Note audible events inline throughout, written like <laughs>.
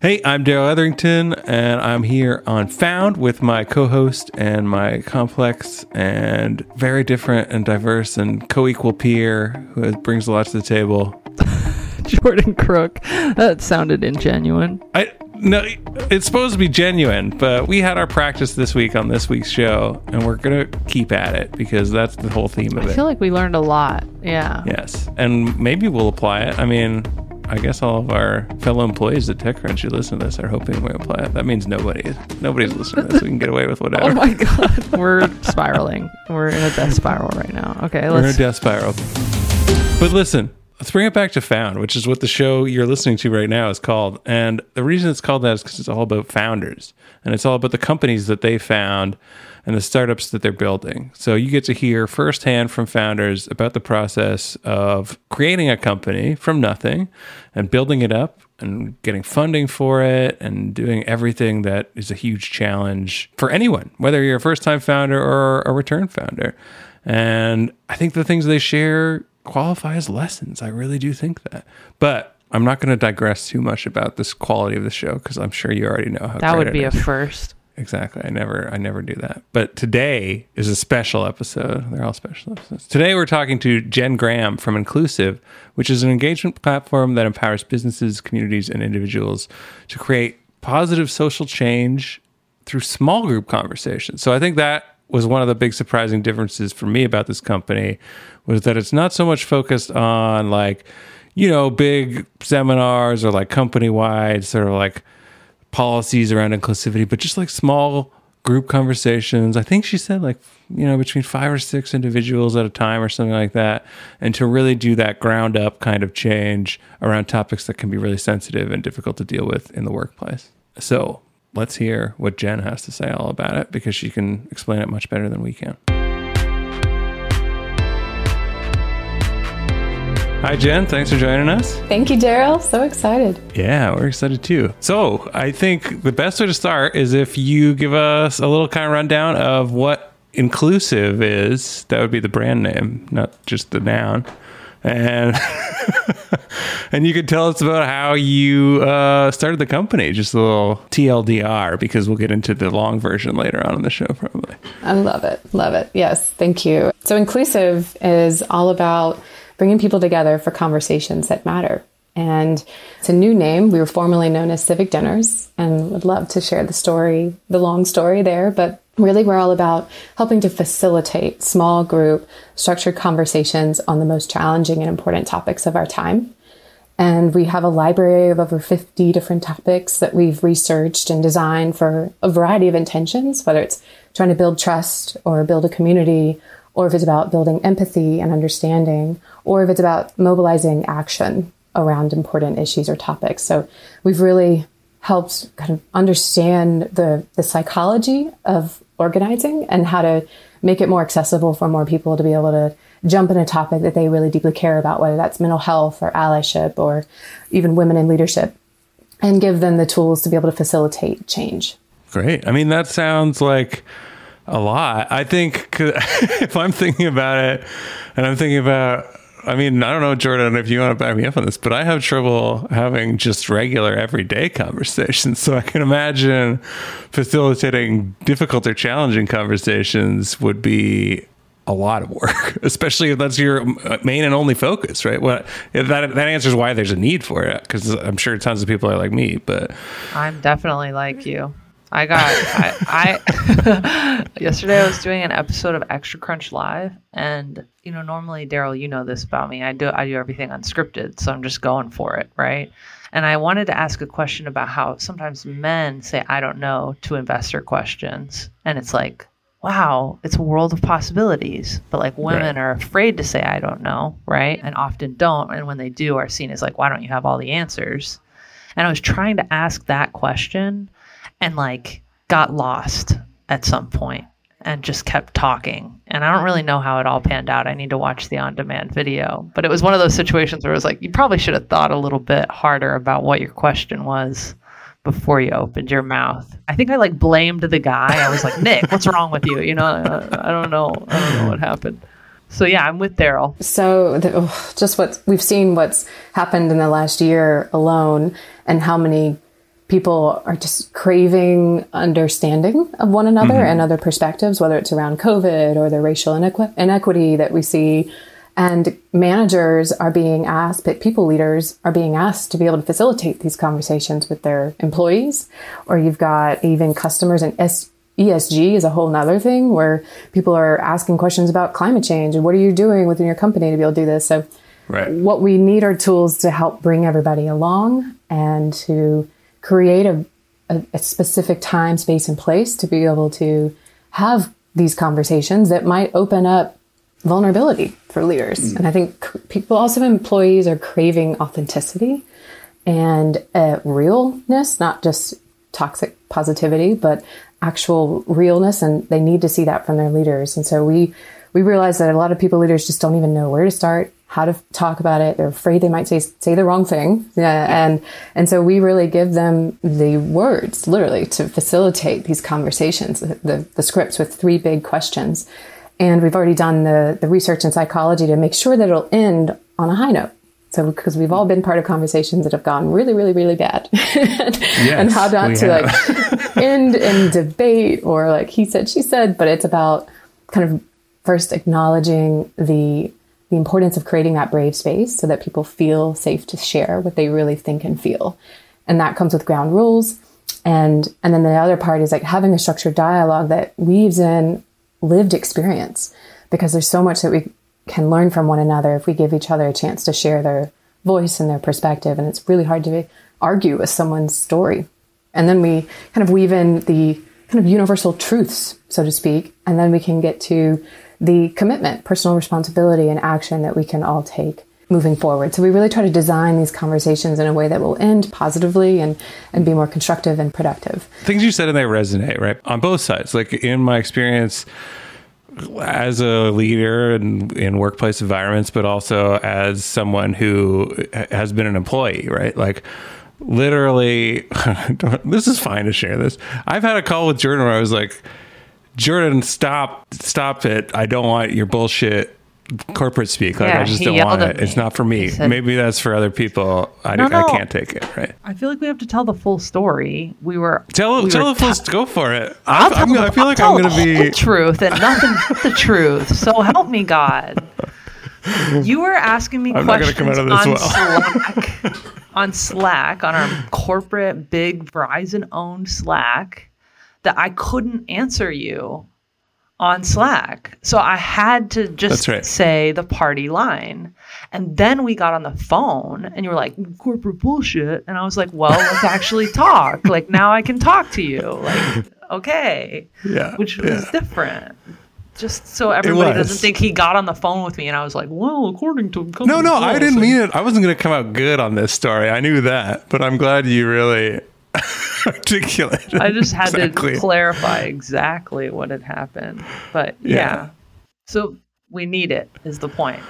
Hey, I'm Darrell Etherington, and I'm here on Found with my co host and my complex and very different and diverse and co equal peer who brings a lot to the table. <laughs> Jordan Crook. That sounded ingenuine. I no, it's supposed to be genuine, but we had our practice this week on this week's show, and we're gonna keep at it because that's the whole theme of I it. I feel like we learned a lot. Yeah. yes, and maybe we'll apply it. I mean, I guess all of our fellow employees at TechCrunch who listen to this are hoping we apply it. That means nobody, nobody's listening to this. We can get away with <laughs> oh whatever. Oh my god, we're spiraling. We're in a death spiral right now. Okay, We're in a death spiral. But listen, let's bring it back to Found, which is what the show you're listening to right now is called. And the reason it's called that is because it's all about founders and it's all about the companies that they found and the startups that they're building. So you get to hear firsthand from founders about the process of creating a company from nothing and building it up and getting funding for it and doing everything that is a huge challenge for anyone, whether you're a first time founder or a return founder. And I think the things they share qualify as lessons. I really do think that. But I'm not going to digress too much about this quality of the show because I'm sure you already know how That would be a first. Exactly. I never I never do that. But today is a special episode. They're all special episodes. Today we're talking to Jenn Graham from Inclusivv, which is an engagement platform that empowers businesses, communities, and individuals to create positive social change through small group conversations. So I think that was one of the big surprising differences for me about this company was that it's not so much focused on like, you know, big seminars or like company wide sort of like policies around inclusivity, but just like small group conversations. I think she said like, you know, between five or six individuals at a time or something like that. And to really do that ground up kind of change around topics that can be really sensitive and difficult to deal with in the workplace. So let's hear what Jenn has to say all about it because she can explain it much better than we can. Hi, Jenn. Thanks for joining us. Thank you, Darrell. So excited. Yeah, we're excited too. So, I think the best way to start is if you give us a little kind of rundown of what Inclusivv is. That would be the brand name, not just the noun. And <laughs> and you could tell us about how you uh, started the company, just a little TLDR, because we'll get into the long version later on in the show, probably. I love it. Love it. Yes. Thank you. So, Inclusivv is all about bringing people together for conversations that matter. And it's a new name. We were formerly known as Civic Dinners and would love to share the story, the long story there. But really, we're all about helping to facilitate small group structured conversations on the most challenging and important topics of our time. And we have a library of over 50 different topics that we've researched and designed for a variety of intentions, whether it's trying to build trust or build a community, or if it's about building empathy and understanding, or if it's about mobilizing action around important issues or topics. So we've really helped kind of understand the, the psychology of organizing and how to make it more accessible for more people to be able to jump in a topic that they really deeply care about, whether that's mental health or allyship or even women in leadership, and give them the tools to be able to facilitate change. Great. I mean, that sounds like a lot. I think <laughs> if I'm thinking about it and I'm thinking about, I mean, I don't know, Jordan, if you want to back me up on this, but I have trouble having just regular everyday <laughs> conversations. So I can imagine facilitating difficult or challenging conversations would be a lot of work, <laughs> especially if that's your uh, main and only focus, right? Well, that that answers why there's a need for it, because I'm sure tons of people are like me. But I'm definitely like you. I got I, I <laughs> yesterday I was doing an episode of Extra Crunch Live and you know normally Darrell you know this about me. I do I do everything unscripted so I'm just going for it right? And I wanted to ask a question about how sometimes men say I don't know to investor questions and it's like wow it's a world of possibilities. But like women Right. are afraid to say I don't know right? And often don't and when they do are seen as like why don't you have all the answers? And I was trying to ask that question and like got lost at some point and just kept talking. And I don't really know how it all panned out. I need to watch the on demand video. But it was one of those situations where it was like, you probably should have thought a little bit harder about what your question was before you opened your mouth. I think I like blamed the guy. I was like, <laughs> Nick, what's wrong with you? You know, I, I don't know. I don't know what happened. So yeah, I'm with Darrell. So the, oh, just what we've seen what's happened in the last year alone and how many people are just craving understanding of one another mm-hmm. and other perspectives, whether it's around COVID or the racial inequ- inequity that we see. And managers are being asked, but people leaders are being asked to be able to facilitate these conversations with their employees. Or you've got even customers and S- ESG is a whole nother thing where people are asking questions about climate change and what are you doing within your company to be able to do this. So right. what we need are tools to help bring everybody along and to create a, a, a specific time, space, and place to be able to have these conversations that might open up vulnerability for leaders. Mm. And I think people, also employees, are craving authenticity and uh, realness, not just toxic positivity, but actual realness. And they need to see that from their leaders. And so we we realize that a lot of people leaders just don't even know where to start, how to talk about it. They're afraid they might say say the wrong thing, yeah, and and so we really give them the words, literally, to facilitate these conversations, the, the, scripts with three big questions. And we've already done the, the research in psychology to make sure that it'll end on a high note. So, because we've all been part of conversations that have gone really, really, really bad, <laughs> yes, and how not to have. like end in debate or like he said, she said, but it's about kind of first acknowledging the the importance of creating that brave space so that people feel safe to share what they really think and feel. And that comes with ground rules. And and then the other part is like having a structured dialogue that weaves in lived experience because there's so much that we can learn from one another if we give each other a chance to share their voice and their perspective. And it's really hard to argue with someone's story. And then we kind of weave in the kind of universal truths, so to speak. And then we can get to the commitment, personal responsibility, and action that we can all take moving forward. So we really try to design these conversations in a way that will end positively and, and be more constructive and productive. Things you said in there resonate, right? On both sides. Like in my experience, as a leader in, in workplace environments, but also as someone who has been an employee, right? Like literally, <laughs> this is fine to share this. I've had a call with Jordan where I was like, Jordan, stop, stop it. I don't want your bullshit corporate speak. Like yeah, I just don't want it. It's not for me. Said, Maybe that's for other people. I, no, no. I can't take it. Right. I feel like we have to tell the full story. We were tell we tell were the full. T- go for it. I'll I'm, I'm, I feel like I'm going to be truth and nothing but the truth. So help me God. You were asking me I'm questions on well. Slack, on Slack, on our corporate big Verizon owned Slack, that I couldn't answer you on Slack. So I had to just right. say the party line. And then we got on the phone and you were like, corporate bullshit. And I was like, well, let's <laughs> actually talk. Like now I can talk to you. Like, okay. Yeah. Which was yeah. different. Just so everybody doesn't think he got on the phone with me and I was like, well, according to No, no, I didn't mean it. I wasn't going to come out good on this story. I knew that, but I'm glad you really <laughs> articulate. I just had exactly. to clarify exactly what had happened. But yeah. yeah. So we need it is the point.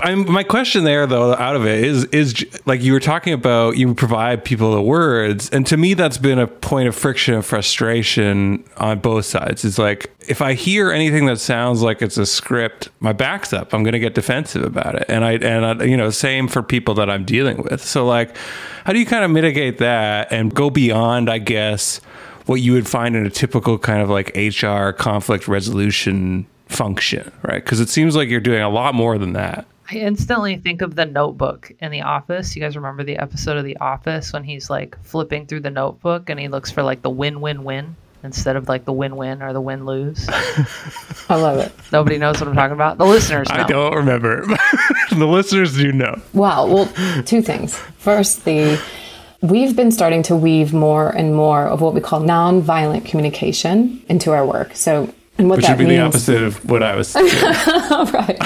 I'm, my question there, though, out of it is is like you were talking about. You provide people the words, and to me, that's been a point of friction and frustration on both sides. It's like if I hear anything that sounds like it's a script, my back's up. I'm going to get defensive about it, and I and I, you know, same for people that I'm dealing with. So, like, how do you kind of mitigate that and go beyond, I guess, what you would find in a typical kind of like HR conflict resolution function, right? Because it seems like you're doing a lot more than that. I instantly think of the notebook in The Office. You guys remember the episode of The Office when he's like flipping through the notebook and he looks for like the win win win instead of like the win win or the win lose? <laughs> I love it. Nobody knows what I'm talking about. The listeners know. I don't remember. <laughs> the listeners do know. Wow. Well, two things. First, the we've been starting to weave more and more of what we call nonviolent communication into our work. So and what which that would be means. the opposite of what I was saying. <laughs> right.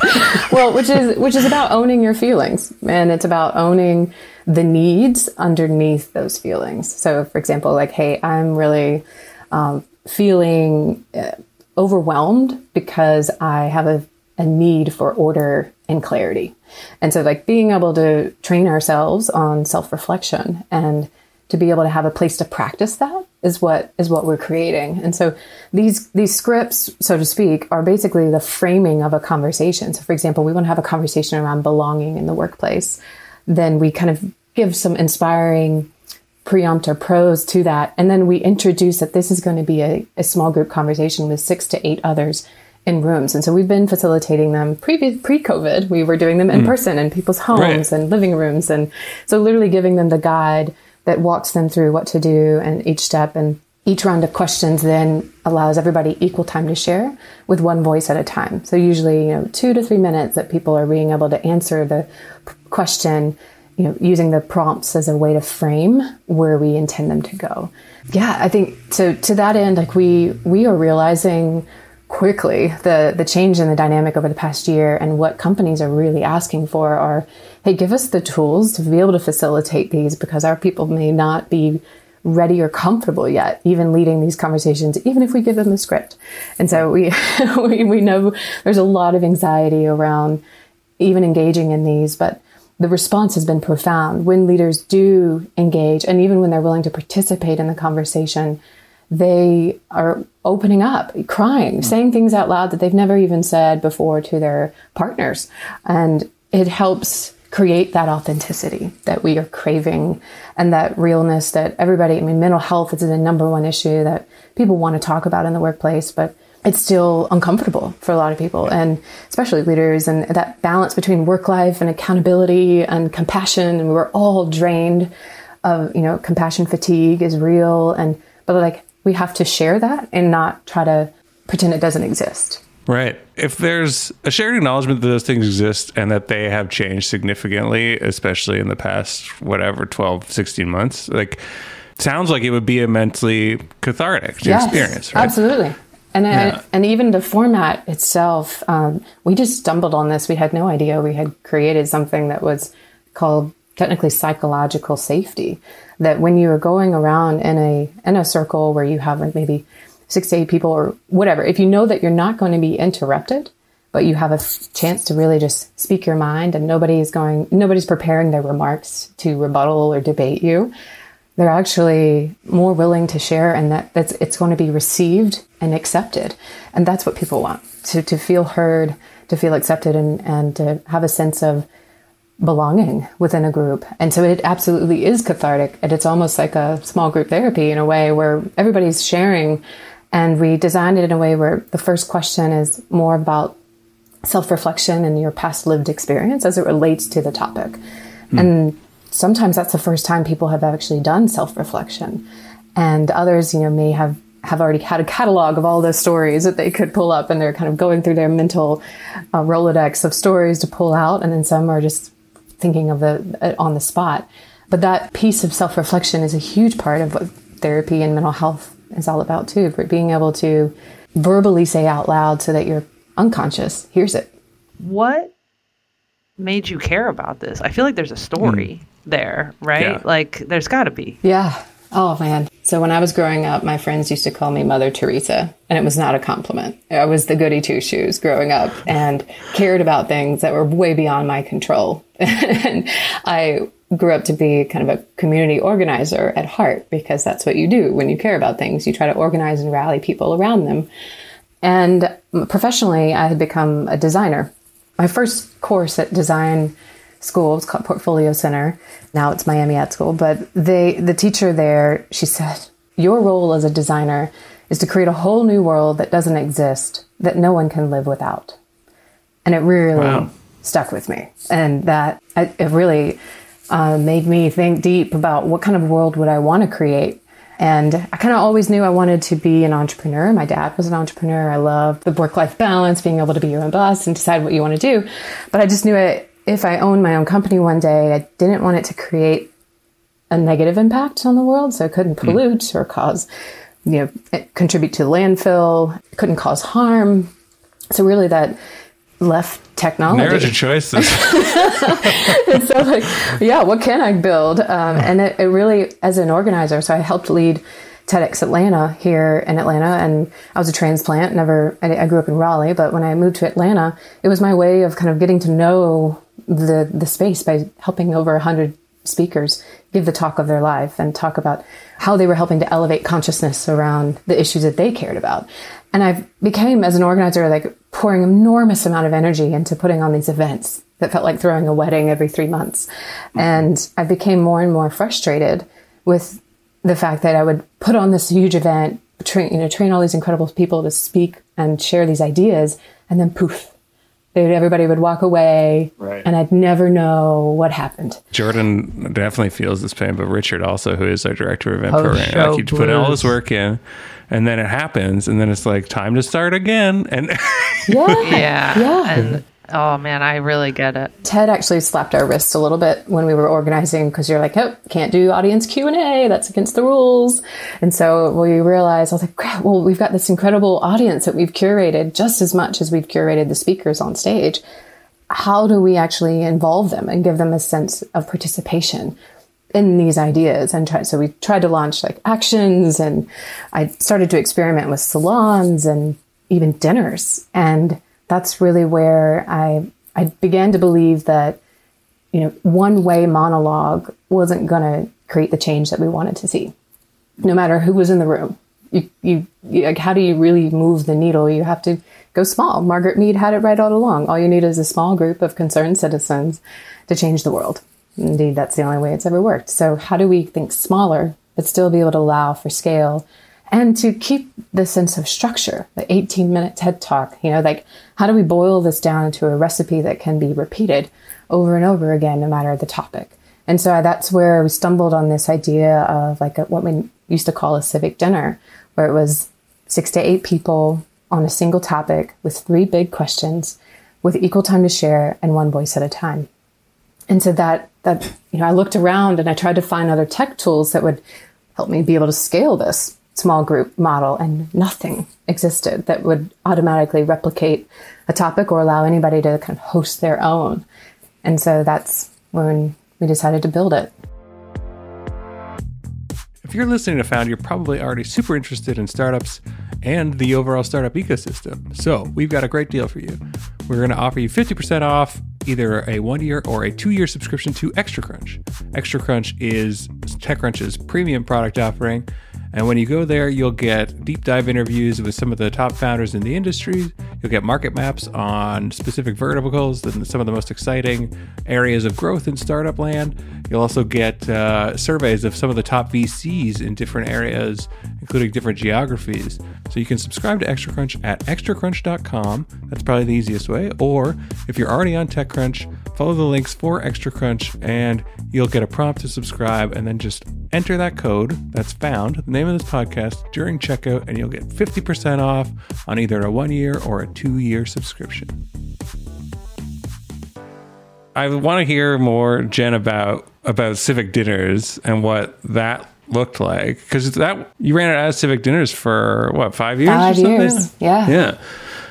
Well, which is which is about owning your feelings, and it's about owning the needs underneath those feelings. So, for example, like, hey, I'm really um, feeling uh, overwhelmed because I have a, a need for order and clarity, and so like being able to train ourselves on self reflection and to be able to have a place to practice that is what is what we're creating. And so these these scripts, so to speak, are basically the framing of a conversation. So for example, we want to have a conversation around belonging in the workplace. Then we kind of give some inspiring preempt our prose to that. And then we introduce that this is going to be a, a small group conversation with six to eight others in rooms. And so we've been facilitating them pre pre-COVID. We were doing them in mm. person in people's homes right. and living rooms. And so literally giving them the guide that walks them through what to do and each step. And each round of questions then allows everybody equal time to share with one voice at a time. So usually, you know, two to three minutes that people are being able to answer the question you know, using the prompts as a way to frame where we intend them to go. Yeah, I think so to that end, like we we are realizing quickly the the change in the dynamic over the past year and what companies are really asking for are hey give us the tools to be able to facilitate these because our people may not be ready or comfortable yet even leading these conversations even if we give them the script. And so we <laughs> we, we know there's a lot of anxiety around even engaging in these but the response has been profound. When leaders do engage and even when they're willing to participate in the conversation they are opening up, crying, hmm. saying things out loud that they've never even said before to their partners. And it helps create that authenticity that we are craving and that realness that everybody, I mean, mental health is the number one issue that people want to talk about in the workplace, but it's still uncomfortable for a lot of people. And especially leaders and that balance between work life and accountability and compassion. And we're all drained of you know compassion fatigue is real. And but like we have to share that and not try to pretend it doesn't exist. Right. If there's a shared acknowledgement that those things exist and that they have changed significantly, especially in the past, whatever, 12, 16 months, like, sounds like it would be immensely cathartic to yes, experience, right? Absolutely. And, yeah. and even the format itself, um, we just stumbled on this. We had no idea we had created something that was called technically psychological safety that when you are going around in a in a circle where you have like maybe six to eight people or whatever, if you know that you're not going to be interrupted, but you have a chance to really just speak your mind and nobody's going nobody's preparing their remarks to rebuttal or debate you they're actually more willing to share and that that's it's going to be received and accepted. And that's what people want to, to feel heard to feel accepted and, and to have a sense of belonging within a group. And so it absolutely is cathartic. And it's almost like a small group therapy in a way where everybody's sharing. And we designed it in a way where the first question is more about self reflection and your past lived experience as it relates to the topic. Hmm. And sometimes that's the first time people have actually done self reflection. And others, you know, may have have already had a catalog of all those stories that they could pull up and they're kind of going through their mental uh, rolodex of stories to pull out and then some are just thinking of the uh, on the spot. But that piece of self reflection is a huge part of what therapy and mental health is all about too. For being able to verbally say out loud so that your unconscious hears it. What made you care about this? I feel like there's a story mm. there, right? Yeah. Like there's got to be. Yeah. Oh man. So when I was growing up, my friends used to call me Mother Teresa, and it was not a compliment. I was the goody two shoes growing up and cared about things that were way beyond my control. <laughs> and I grew up to be kind of a community organizer at heart because that's what you do when you care about things. You try to organize and rally people around them. And professionally, I had become a designer. My first course at design school was called Portfolio Center. Now it's Miami Ad School, but they, the teacher there, she said, your role as a designer is to create a whole new world that doesn't exist, that no one can live without. And it really wow. stuck with me. And that it really uh, made me think deep about what kind of world would I want to create. And I kind of always knew I wanted to be an entrepreneur. My dad was an entrepreneur. I loved the work life balance, being able to be your own boss and decide what you want to do. But I just knew it if I owned my own company one day, I didn't want it to create a negative impact on the world. So it couldn't hmm. pollute mm. or cause, you know, contribute to landfill, couldn't cause harm. So really that left technology. Narrows your choices. and <laughs> so like, yeah, what can I build? Um, and it, it really, as an organizer, so I helped lead TEDx Atlanta here in Atlanta, and I was a transplant. Never, I, I, grew up in Raleigh, but when I moved to Atlanta, it was my way of kind of getting to know the the space by helping over a hundred speakers give the talk of their life and talk about how they were helping to elevate consciousness around the issues that they cared about. And I became, as an organizer, like pouring enormous amount of energy into putting on these events that felt like throwing a wedding every three months. And I became more and more frustrated with the fact that I would put on this huge event, train, you know, train all these incredible people to speak and share these ideas, and then poof, they'd, everybody would walk away, Right. and I'd never know what happened. Jordan definitely feels this pain, but Richard also, who is our director of event oh, Post programming, show like you put all this work in, and then it happens, and then it's like time to start again. And <laughs> Yeah, Yeah. Yeah. And oh man, I really get it. Ted actually slapped our wrists a little bit when we were organizing because you're like, oh, can't do audience Q and A. That's against the rules. And so we realized, I was like, crap, well, we've got this incredible audience that we've curated just as much as we've curated the speakers on stage. How do we actually involve them and give them a sense of participation? in these ideas and try, so we tried to launch like actions and I started to experiment with salons and even dinners. And that's really where I, I began to believe that, you know, one way monologue wasn't going to create the change that we wanted to see, no matter who was in the room. You, you, you, like, how do you really move the needle? You have to go small. Margaret Mead had it right all along. All you need is a small group of concerned citizens to change the world. Indeed, that's the only way it's ever worked. So, how do we think smaller, but still be able to allow for scale and to keep the sense of structure, the 18 minute TED talk? You know, like, how do we boil this down into a recipe that can be repeated over and over again, no matter the topic? And so uh, that's where we stumbled on this idea of like a, what we used to call a civic dinner, where it was six to eight people on a single topic with three big questions with equal time to share and one voice at a time. And so that that you know, I looked around and I tried to find other tech tools that would help me be able to scale this small group model, and nothing existed that would automatically replicate a topic or allow anybody to kind of host their own. And so that's when we decided to build it. if you're listening to Found, you're probably already super interested in startups and the overall startup ecosystem. So we've got a great deal for you. We're going to offer you 50% off either a one year or a two year subscription to ExtraCrunch. ExtraCrunch is TechCrunch's premium product offering. And when you go there, you'll get deep dive interviews with some of the top founders in the industry. You'll get market maps on specific verticals and some of the most exciting areas of growth in startup land. You'll also get uh, surveys of some of the top VCs in different areas, including different geographies. So you can subscribe to ExtraCrunch at extracrunch.com. That's probably the easiest way. Or if you're already on TechCrunch, follow the links for Extra Crunch, and you'll get a prompt to subscribe and then just enter that code that's found, the name of this podcast, during checkout, and you'll get 50% off on either a one year or a two year subscription. I want to hear more, Jenn, about about civic dinners and what that looked like because that you ran it as civic dinners for what five years? or Five something? years, yeah. yeah.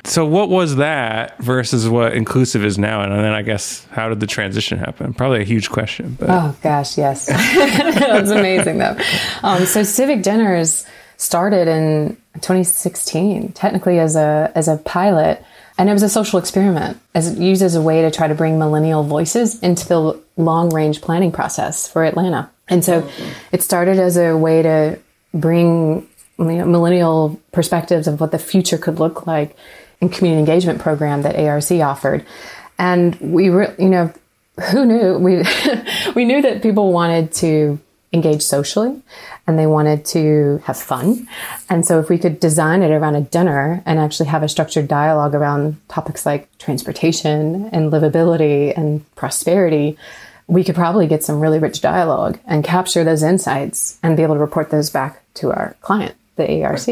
So what was that versus what Inclusivv is now, and then I guess how did the transition happen? Probably a huge question, but Oh gosh, yes, <laughs> that's amazing though. Um, so civic dinners started in 2016, technically as a as a pilot, and it was a social experiment, as used as a way to try to bring millennial voices into the long range planning process for Atlanta. And so, it started as a way to bring millennial perspectives of what the future could look like in community engagement program that ARC offered. And we were, you know, who knew <laughs> we we knew that people wanted to engage socially and they wanted to have fun. And so if we could design it around a dinner and actually have a structured dialogue around topics like transportation and livability and prosperity, we could probably get some really rich dialogue and capture those insights and be able to report those back to our client, the ARC.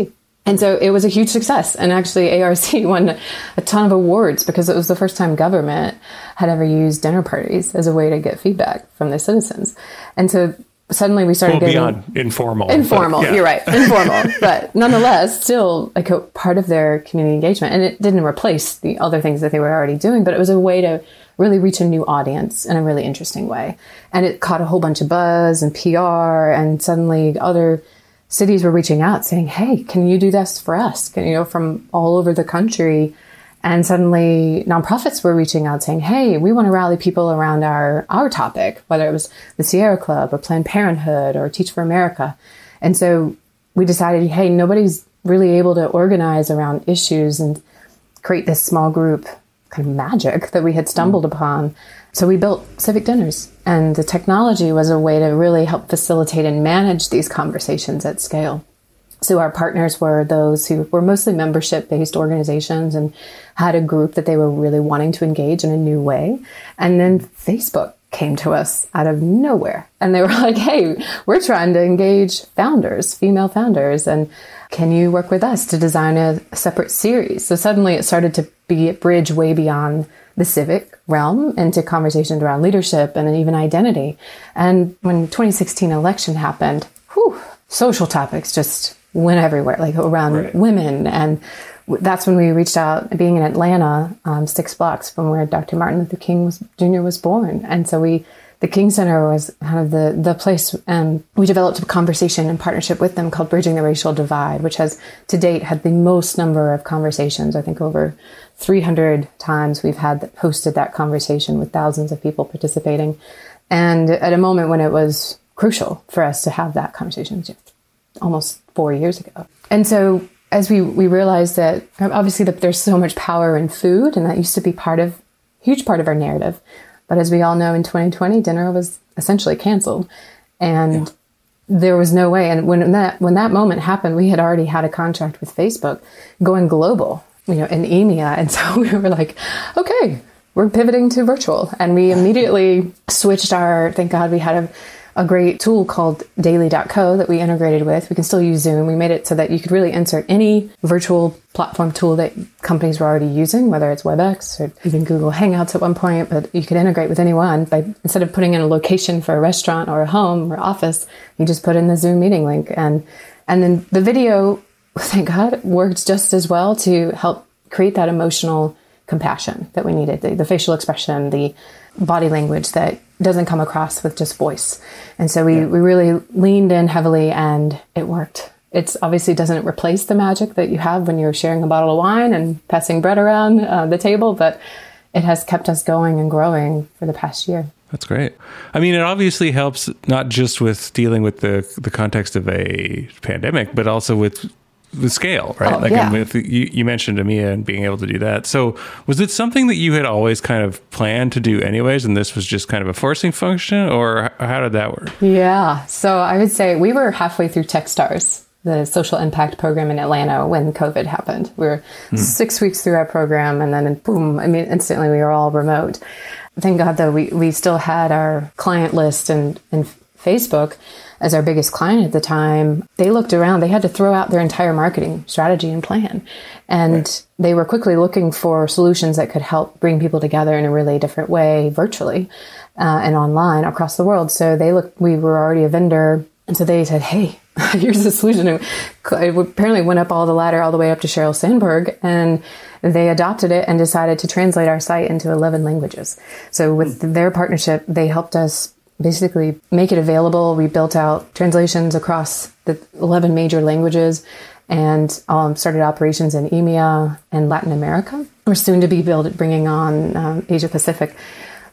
And so it was a huge success. And actually, ARC <laughs> won a ton of awards because it was the first time government had ever used dinner parties as a way to get feedback from their citizens. And so suddenly we started well, getting beyond informal. informal. yeah. You're right, <laughs> informal, but nonetheless, still like a part of their community engagement. And it didn't replace the other things that they were already doing, but it was a way to really reach a new audience in a really interesting way. And it caught a whole bunch of buzz and PR, and suddenly other cities were reaching out saying, "Hey, can you do this for us?" Can, you know, from all over the country. And suddenly nonprofits were reaching out saying, Hey, we want to rally people around our, our topic, whether it was the Sierra Club or Planned Parenthood or Teach for America. And so we decided, Hey, nobody's really able to organize around issues and create this small group kind of magic that we had stumbled mm. upon. So we built civic dinners, and the technology was a way to really help facilitate and manage these conversations at scale. So our partners were those who were mostly membership based organizations and had a group that they were really wanting to engage in a new way. And then Facebook came to us out of nowhere and they were <laughs> like, Hey, we're trying to engage founders, female founders. And can you work with us to design a separate series? So suddenly it started to be a bridge way beyond the civic realm into conversations around leadership and even identity. And when 2016 election happened, whew, social topics just went everywhere, like around right. women. And that's when we reached out, being in Atlanta, um, six blocks from where Dr. Martin Luther King was, Jr. was born. And so we, the King Center was kind of the, the place, and we developed a conversation in partnership with them called Bridging the Racial Divide, which has to date had the most number of conversations. I think over 300 times we've had hosted that conversation with thousands of people participating. And at a moment when it was crucial for us to have that conversation, almost four years ago. And so as we, we realized that obviously that there's so much power in food and that used to be part of huge part of our narrative. But as we all know in 2020, dinner was essentially canceled and yeah. there was no way. And when that, when that moment happened, we had already had a contract with Facebook going global, you know, in EMEA. And so <laughs> we were like, okay, we're pivoting to virtual. And we immediately switched our, thank God we had a, a great tool called daily.co that we integrated with. We can still use Zoom. We made it so that you could really insert any virtual platform tool that companies were already using, whether it's WebEx or even Google Hangouts at one point, but you could integrate with anyone by instead of putting in a location for a restaurant or a home or office, you just put in the Zoom meeting link and and then the video, <laughs> thank God, worked just as well to help create that emotional compassion that we needed, the, the facial expression, the body language that doesn't come across with just voice. And so we, yeah. we really leaned in heavily and it worked. It's obviously doesn't replace the magic that you have when you're sharing a bottle of wine and passing bread around uh, the table, but it has kept us going and growing for the past year. That's great. I mean, it obviously helps not just with dealing with the the context of a pandemic, but also with the scale, right? Oh, like yeah. with, you, you mentioned EMEA and being able to do that. So was it something that you had always kind of planned to do anyways, and this was just kind of a forcing function, or how did that work? Yeah. So I would say we were halfway through TechStars, the social impact program in Atlanta when COVID happened. We were mm. six weeks through our program, and then boom! I mean, instantly we were all remote. Thank God, though, we, we still had our client list and, and Facebook as our biggest client at the time, they looked around. They had to throw out their entire marketing strategy and plan. And right. they were quickly looking for solutions that could help bring people together in a really different way virtually uh, and online across the world. So they looked, we were already a vendor. And so they said, hey, <laughs> here's the solution. It apparently went up all the ladder all the way up to Sheryl Sandberg and they adopted it and decided to translate our site into 11 languages. So with hmm. their partnership, they helped us basically make it available. We built out translations across the 11 major languages and um, started operations in EMEA and Latin America. We're soon to be build, bringing on um, Asia Pacific.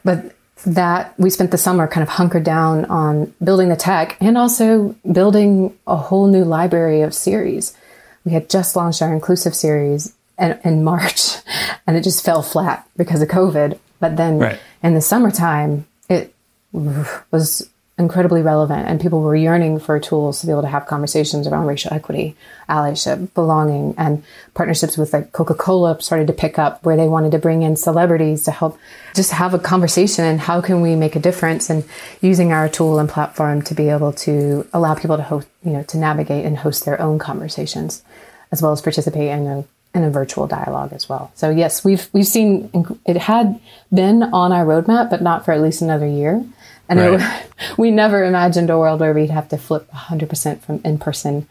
But that we spent the summer kind of hunkered down on building the tech and also building a whole new library of series. We had just launched our inclusive series in, in March <laughs> and it just fell flat because of COVID. But then right. in the summertime, it was incredibly relevant and people were yearning for tools to be able to have conversations around racial equity, allyship, belonging, and partnerships with like Coca-Cola started to pick up where they wanted to bring in celebrities to help just have a conversation and how can we make a difference and using our tool and platform to be able to allow people to host, you know, to navigate and host their own conversations as well as participate in a in a virtual dialogue as well. So yes, we've we've seen it had been on our roadmap, but not for at least another year. And right. it, <laughs> we never imagined a world where we'd have to flip 100% from in person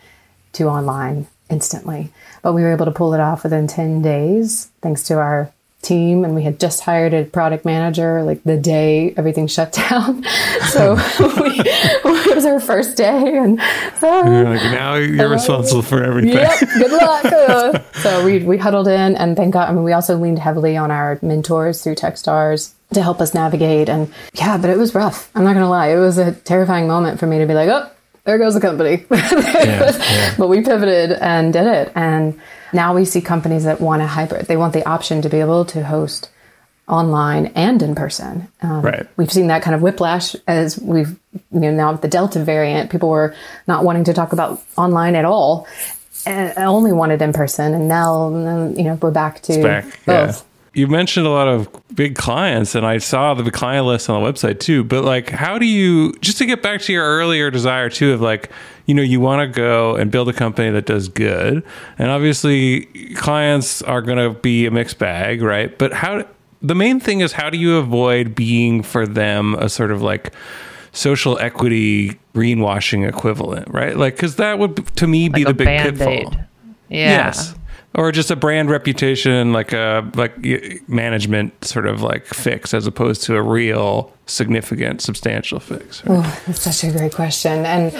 to online instantly. But we were able to pull it off within 10 days thanks to our team and we had just hired a product manager like the day everything shut <laughs> down so <laughs> we, it was our first day and so you're like, now you're uh, responsible for everything yep good luck so we, we huddled in and thank god I mean, we also leaned heavily on our mentors through techstars to help us navigate and yeah but it was rough i'm not gonna lie it was a terrifying moment for me to be like oh there goes the company <laughs> yeah, yeah. but we pivoted and did it and now we see companies that want a hybrid. They want the option to be able to host online and in person. Um, Right. We've seen that kind of whiplash as we've, you know, now with the Delta variant, people were not wanting to talk about online at all and only wanted in person. And now, you know, we're back to back. both. Yeah. You mentioned a lot of big clients, and I saw the client list on the website too. But like, how do you just to get back to your earlier desire too of like, you know, you want to go and build a company that does good, and obviously clients are going to be a mixed bag, right? But how the main thing is how do you avoid being for them a sort of like social equity greenwashing equivalent, right? Like, because that would to me be Like the big band-aid. pitfall. Yeah. Yes. Or just a brand reputation, like a like management sort of like fix, as opposed to a real significant, substantial fix. right? Oh, that's such a great question. And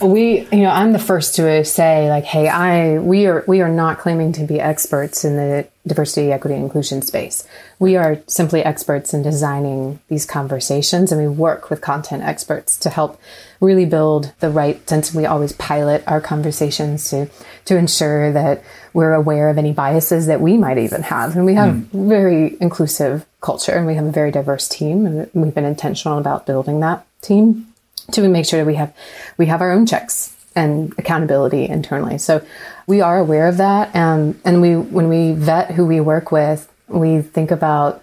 <laughs> we, you know, I'm the first to say like, hey, I, we are, we are not claiming to be experts in the diversity, equity, inclusion space. We are simply experts in designing these conversations and we work with content experts to help really build the right sense. We always pilot our conversations to, to ensure that we're aware of any biases that we might even have. And we have very inclusive culture and we have a very diverse team and we've been intentional about building that team to make sure that we have we have our own checks and accountability internally. So we are aware of that, um, and we when we vet who we work with, we think about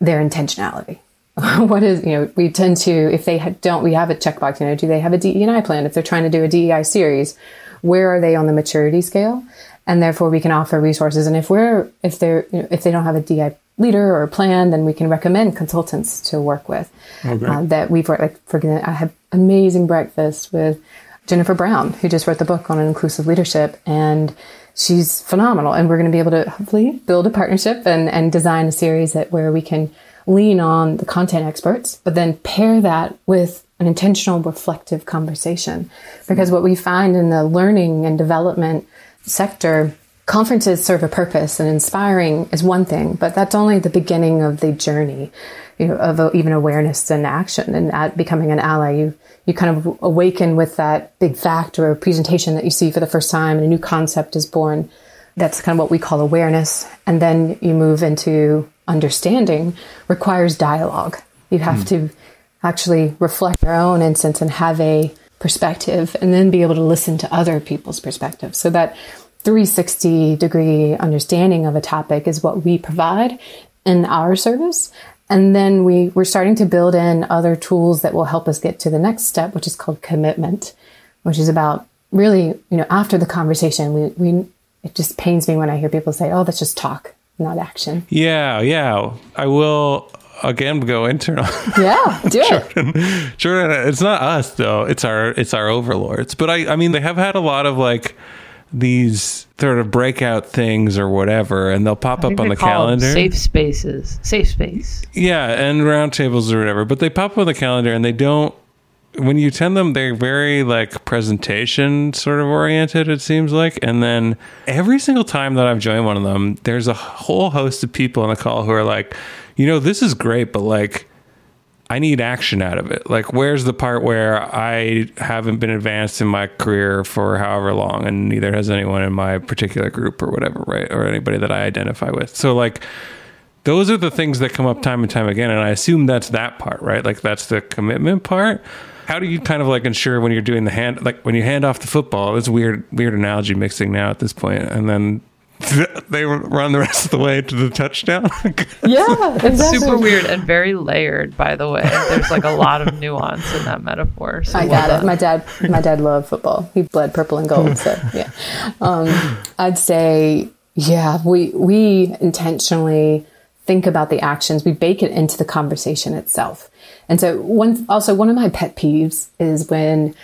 their intentionality. <laughs> what is you know we tend to if they ha- don't we have a checkbox you know do they have a DEI plan? If they're trying to do a DEI series where are they on the maturity scale? And therefore we can offer resources. And if we're if they're you know, if they don't have a DEI leader or a plan then we can recommend consultants to work with. Uh, that we've worked like for I had amazing breakfast with Jennifer Brown who just wrote the book on inclusive leadership and she's phenomenal. And we're going to be able to hopefully build a partnership and, and design a series that where we can lean on the content experts but then pair that with an intentional reflective conversation. Because what we find in the learning and development sector conferences serve a purpose and inspiring is one thing but that's only the beginning of the journey you know of uh, even awareness and action and becoming an ally. You you kind of awaken with that big fact or presentation that you see for the first time and a new concept is born. That's kind of what we call awareness and then you move into understanding requires dialogue. You have hmm. to actually reflect your own instance and have a perspective and then be able to listen to other people's perspectives. So that 360 degree understanding of a topic is what we provide in our service. And then we, we're starting to build in other tools that will help us get to the next step, which is called commitment, which is about really, you know, after the conversation, we, we, it just pains me when I hear people say, oh, that's just talk, not action. Yeah, yeah. I will again go internal. <laughs> Yeah, do it. Jordan, it's not us though. It's our it's our overlords. But I I mean they have had a lot of like these sort of breakout things or whatever, and they'll pop up on the calendar. Safe spaces. Safe space. Yeah, and roundtables or whatever. But they pop up on the calendar and they don't when you attend them, they're very like presentation sort of oriented, it seems like. And then every single time that I've joined one of them, there's a whole host of people on the call who are like, you know, this is great, but like I need action out of it. Like, where's the part where I haven't been advanced in my career for however long, and neither has anyone in my particular group or whatever, right? Or anybody that I identify with. So, like, those are the things that come up time and time again. And I assume that's that part, right? Like, that's the commitment part. How do you kind of like ensure when you're doing the hand, like when you hand off the football? It's weird, weird analogy mixing now at this point, and then <laughs> they run the rest of the way to the touchdown. <laughs> Yeah, <laughs> exactly. Super weird and very layered, by the way. There's like a lot of nuance in that metaphor. So I well got it. My dad, my dad loved football. He bled purple and gold. So yeah, um, I'd say yeah. We we intentionally think about the actions. We bake it into the conversation itself. And so one also one of my pet peeves is when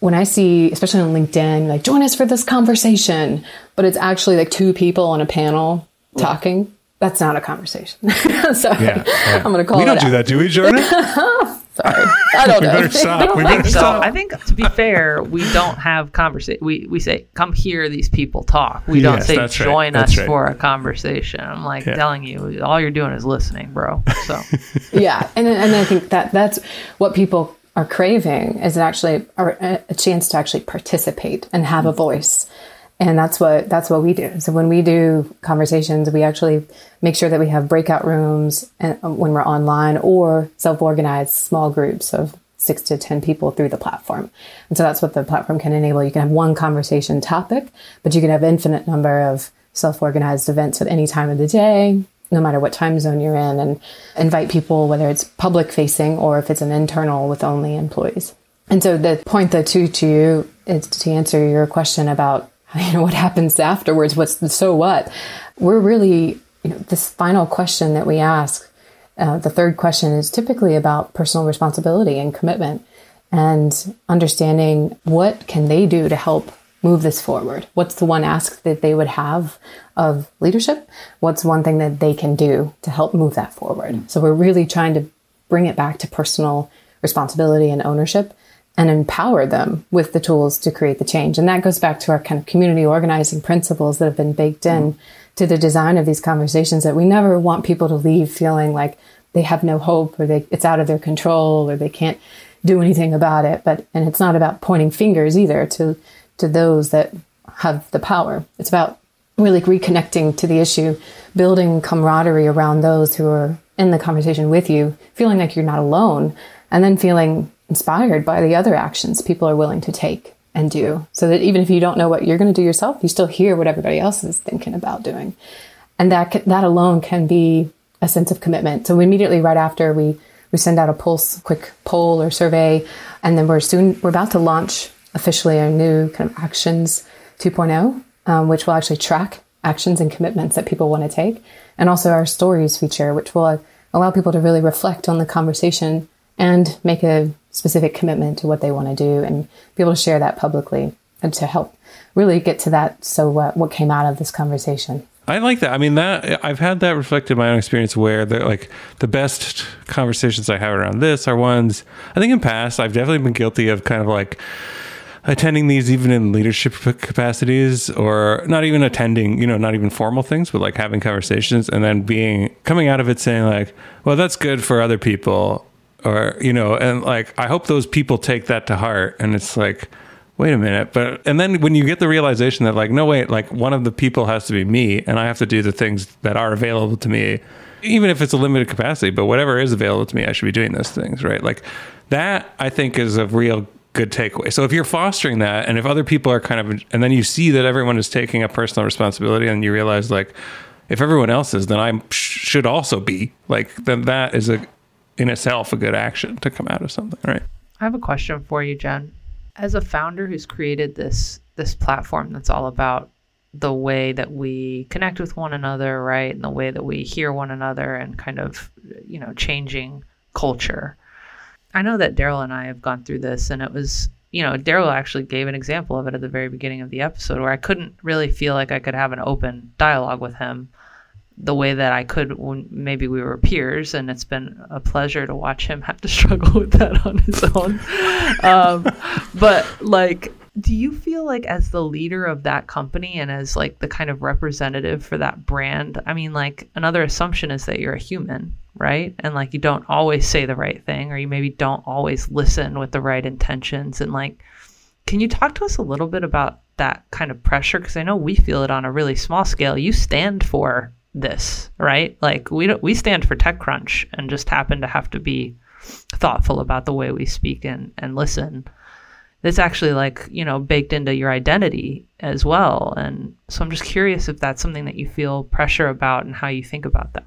when I see, especially on LinkedIn, like join us for this conversation, but it's actually like two people on a panel talking. That's not a conversation. <laughs> Sorry, Yeah, yeah. I'm going to call we don't do out. that, do we, Jordan? <laughs> Sorry, <laughs> I don't we know. better stop. We I better think so. stop. I think to be fair, we don't have conversation. We we say, "Come hear these people talk." We don't Yes, say, that's right. "Join us right. for a conversation." I'm like Yeah. telling you, all you're doing is listening, bro. So <laughs> yeah and and i think that that's what people are craving is actually a, a chance to actually participate and have a voice And that's what that's what we do. So when we do conversations, we actually make sure that we have breakout rooms and, um, when we're online or self-organized small groups of six to 10 people through the platform. And so that's what the platform can enable. You can have one conversation topic, but you can have infinite number of self-organized events at any time of the day, no matter what time zone you're in and invite people, whether it's public facing or if it's an internal with only employees. And so the point that to, to you is to answer your question about <laughs> you know, what happens afterwards, what's the so what? We're really, you know, this final question that we ask, uh, the third question is typically about personal responsibility and commitment and understanding what can they do to help move this forward? What's the one ask that they would have of leadership? What's one thing that they can do to help move that forward? So we're really trying to bring it back to personal responsibility and ownership and empower them with the tools to create the change. And that goes back to our kind of community organizing principles that have been baked in mm. to the design of these conversations that we never want people to leave feeling like they have no hope or they, it's out of their control or they can't do anything about it. But, and it's not about pointing fingers either to, to those that have the power. It's about really reconnecting to the issue, building camaraderie around those who are in the conversation with you, feeling like you're not alone, and then feeling inspired by the other actions people are willing to take and do. So that even if you don't know what you're going to do yourself, you still hear what everybody else is thinking about doing. And that that alone can be a sense of commitment. So immediately right after we we send out a pulse quick poll or survey and then we're soon we're about to launch officially our new kind of actions 2.0 um, which will actually track actions and commitments that people want to take and also our stories feature which will allow people to really reflect on the conversation and make a specific commitment to what they want to do and be able to share that publicly and to help really get to that. So what, came out of this conversation? I like that. I mean, that I've had that reflected in my own experience where the like the best conversations I have around this are ones I think in past I've definitely been guilty of kind of like attending these even in leadership capacities or not even attending, you know, not even formal things, but like having conversations and then being coming out of it saying like, well, that's good for other people or you know and like i hope those people take that to heart. And it's like wait a minute. But and then when you get the realization that like no wait like one of the people has to be me and i have to do the things that are available to me even if it's a limited capacity but whatever is available to me i should be doing those things right? Like that i think is a real good takeaway. So if you're fostering that and if other people are kind of and then you see that everyone is taking a personal responsibility and you realize like if everyone else is then i should also be like then that is a in itself a good action to come out of something, right? I have a question for you, Jenn. As a founder who's created this this platform that's all about the way that we connect with one another, right? And the way that we hear one another and kind of, you know, changing culture. I know that Darrell and I have gone through this and it was, you know, Darrell actually gave an example of it at the very beginning of the episode where I couldn't really feel like I could have an open dialogue with him the way that I could when maybe we were peers, and it's been a pleasure to watch him have to <laughs> struggle with that on his own. um, but like, do you feel like as the leader of that company and as like the kind of representative for that brand? I mean, like another assumption is that you're a human, right? And like you don't always say the right thing, or you maybe don't always listen with the right intentions, and like. Can you talk to us a little bit about that kind of pressure because I know we feel it on a really small scale. You stand for this, right? Like we don't, we stand for TechCrunch and just happen to have to be thoughtful about the way we speak and, and listen. It's actually like, you know, baked into your identity as well. And so I'm just curious if that's something that you feel pressure about and how you think about that.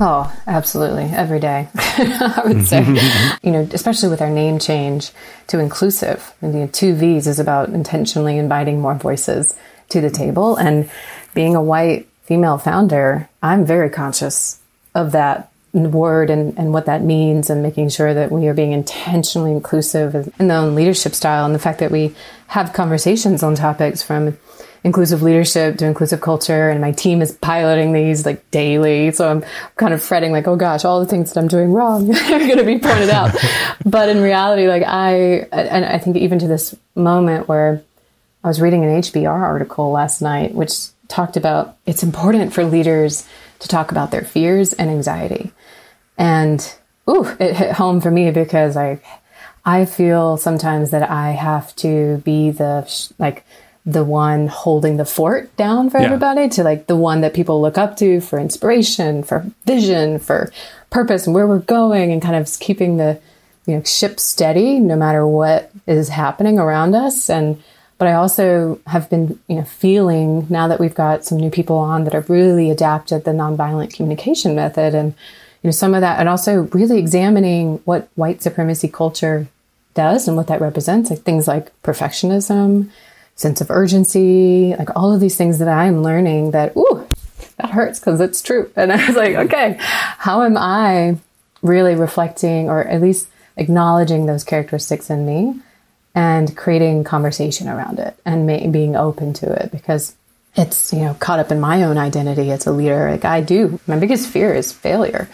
Oh, absolutely. Every day, <laughs> I would say. <laughs> you know, especially with our name change to Inclusivv. You know, two V's is about intentionally inviting more voices to the table. And being a white female founder, I'm very conscious of that word and, and what that means and making sure that we are being intentionally inclusive in the own leadership style and the fact that we have conversations on topics from inclusive leadership to inclusive culture. And my team is piloting these like daily. So i'm kind of fretting like oh gosh all the things that i'm doing wrong <laughs> are going to be pointed out. <laughs> But in reality like i and i think even to this moment where i was reading an hbr article last night which talked about it's important for leaders to talk about their fears and anxiety. And ooh, it hit home for me because I I feel sometimes that I have to be the like the one holding the fort down for Yeah. everybody to like the one that people look up to for inspiration, for vision, for purpose and where we're going and kind of keeping the you know ship steady no matter what is happening around us and but I also have been you know feeling now that we've got some new people on that have really adapted the nonviolent communication method and you know some of that and also really examining what white supremacy culture does and what that represents like things like perfectionism sense of urgency like all of these things that i'm learning that ooh that hurts because it's true. And i was like okay how am i really reflecting or at least acknowledging those characteristics in me and creating conversation around it and being open to it because it's you know caught up in my own identity as a leader. Like i do. My biggest fear is failure.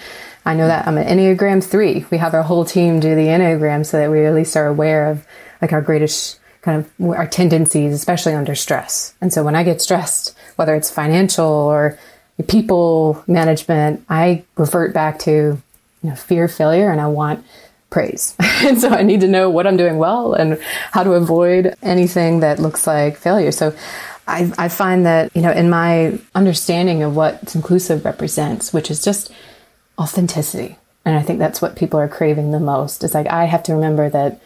I know that i'm an enneagram 3 we have our whole team do the enneagram so that we at least are aware of like our greatest kind of our tendencies especially under stress. And so when i get stressed whether it's financial or people management i revert back to you know fear failure and i want praise. <laughs> and so I need to know what I'm doing well and how to avoid anything that looks like failure. So I, I find that, you know, in my understanding of what inclusive represents, which is just authenticity. And I think that's what people are craving the most. It's like I have to remember that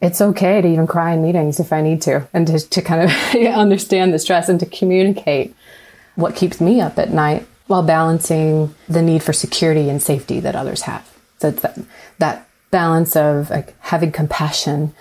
it's okay to even cry in meetings if I need to, and to, to kind of <laughs> understand the stress and to communicate what keeps me up at night while balancing the need for security and safety that others have. So that, that balance of like having compassion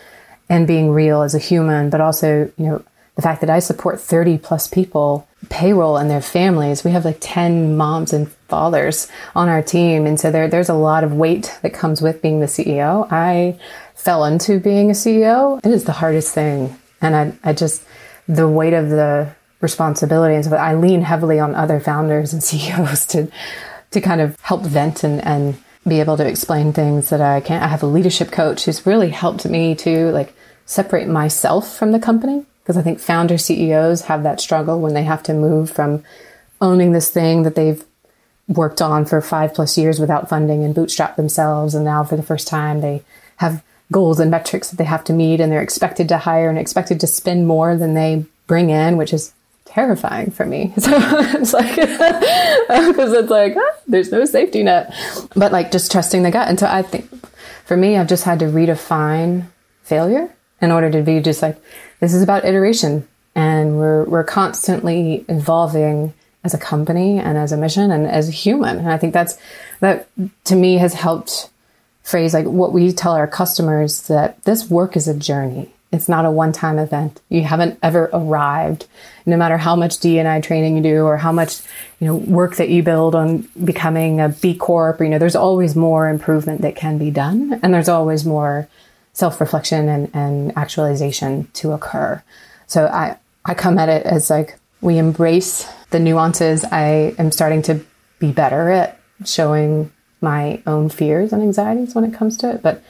and being real as a human, but also, you know, the fact that I support 30 plus people payroll and their families. We have like 10 moms and fathers on our team. And so there, there's a lot of weight that comes with being the CEO. I fell into being a CEO. It is the hardest thing. And I, I just, the weight of the responsibility. And so I lean heavily on other founders and <laughs> CEOs to, to kind of help vent and, and be able to explain things that I can't. I have a leadership coach who's really helped me to like separate myself from the company because I think founder CEOs have that struggle when they have to move from owning this thing that they've worked on for five plus years without funding and bootstrap themselves. And now for the first time, they have goals and metrics that they have to meet and they're expected to hire and expected to spend more than they bring in, which is terrifying for me. <laughs> So it's like, <laughs> because it's like, ah, there's no safety net, but like just trusting the gut. And so I think for me, I've just had to redefine failure in order to be just like, this is about iteration and we're, we're constantly evolving as a company and as a mission and as a human. And I think that's, that to me has helped phrase like what we tell our customers that this work is a journey. It's not a one time event. You haven't ever arrived. No matter how much D&I training you do or how much, you know, work that you build on becoming a B Corp, you know, there's always more improvement that can be done. And there's always more self reflection and, and actualization to occur. So I, I come at it as like we embrace the nuances. I am starting to be better at showing my own fears and anxieties when it comes to it, but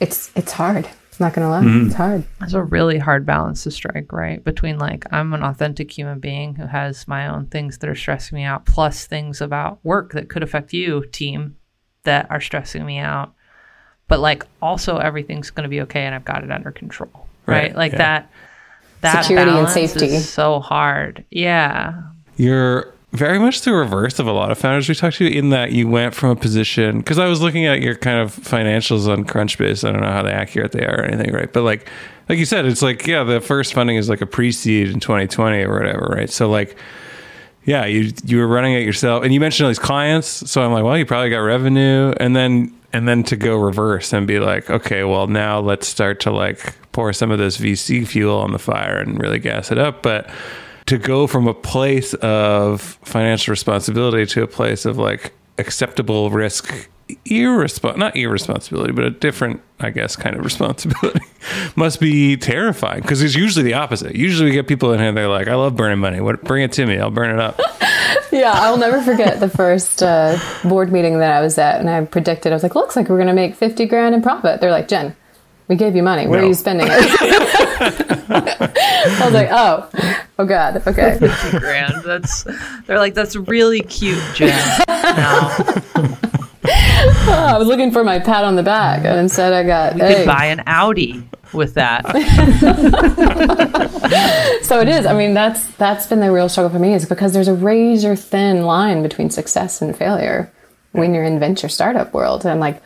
it's it's hard. I'm not gonna lie, mm-hmm. it's hard. It's a really hard balance to strike, right? Between like I'm an authentic human being who has my own things that are stressing me out, plus things about work that could affect you, team, that are stressing me out. But like also everything's gonna be okay and I've got it under control. Right. Right, Like yeah. that that Security and safety. is so hard. Yeah. You're very much the reverse of a lot of founders we talked to in that you went from a position because I was looking at your kind of financials on Crunchbase. I don't know how accurate they are or anything, right? But like like you said, it's like yeah, the first funding is like a pre-seed in 2020 or whatever, right? So like yeah, you you were running it yourself, and you mentioned all these clients. So I'm like, well, you probably got revenue, and then and then to go reverse and be like, okay, well now let's start to like pour some of this VC fuel on the fire and really gas it up, but to go from a place of financial responsibility to a place of like acceptable risk irrespon not irresponsibility but a different i guess kind of responsibility <laughs> must be terrifying because it's usually the opposite. Usually we get people in here they're like i love burning money. What bring it to me. I'll burn it up. <laughs> Yeah, I'll never forget the first uh, board meeting that I was at, and I predicted I was like, "Looks like we're going to make fifty grand in profit." They're like, "Jenn, we gave you money. Where No. are you spending it?" <laughs> I was like, "Oh, oh God, okay." Fifty <laughs> grand. That's they're like, that's really cute, Jenn. No. Oh, I was looking for my pat on the back, and instead I got, You "Hey, could buy an Audi. with that. <laughs> so it is. I mean, that's that's been the real struggle for me is because there's a razor thin line between success and failure when you're in venture startup world. And like